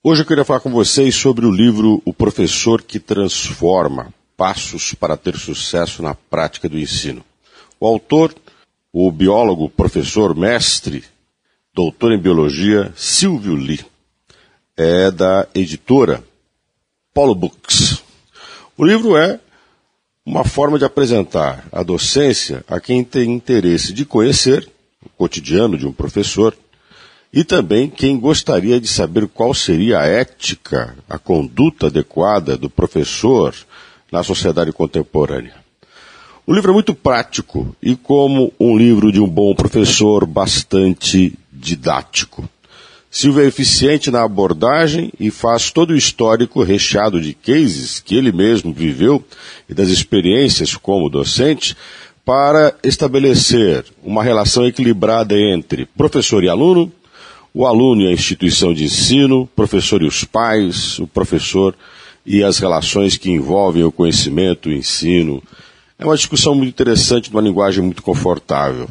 Hoje eu queria falar com vocês sobre o livro O Professor que Transforma Passos para ter Sucesso na Prática do Ensino. O autor, o biólogo, professor, mestre, doutor em biologia, Silvio Lee, é da editora Polo Books. O livro é uma forma de apresentar a docência a quem tem interesse de conhecer o cotidiano de um professor e também quem gostaria de saber qual seria a ética, a conduta adequada do professor na sociedade contemporânea. O livro é muito prático e, como um livro de um bom professor, bastante didático. Silvio é eficiente na abordagem e faz todo o histórico recheado de cases que ele mesmo viveu e das experiências como docente para estabelecer uma relação equilibrada entre professor e aluno, o aluno e a instituição de ensino, o professor e os pais, o professor e as relações que envolvem o conhecimento, o ensino. É uma discussão muito interessante, numa linguagem muito confortável.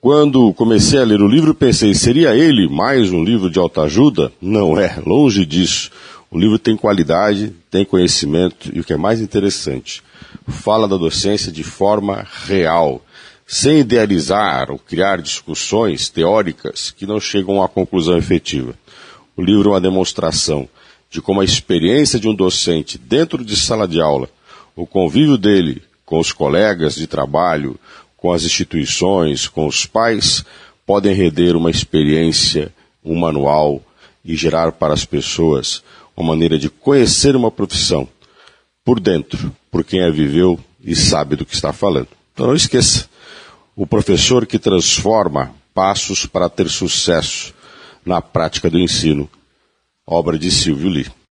Quando comecei a ler o livro, pensei, seria ele mais um livro de autoajuda? Não é, longe disso. O livro tem qualidade, tem conhecimento e o que é mais interessante, fala da docência de forma real sem idealizar ou criar discussões teóricas que não chegam à conclusão efetiva. O livro é uma demonstração de como a experiência de um docente dentro de sala de aula, o convívio dele com os colegas de trabalho, com as instituições, com os pais, podem render uma experiência, um manual e gerar para as pessoas uma maneira de conhecer uma profissão por dentro, por quem a viveu e sabe do que está falando. Então não esqueça, o professor que transforma passos para ter sucesso na prática do ensino. Obra de Silvio Lee.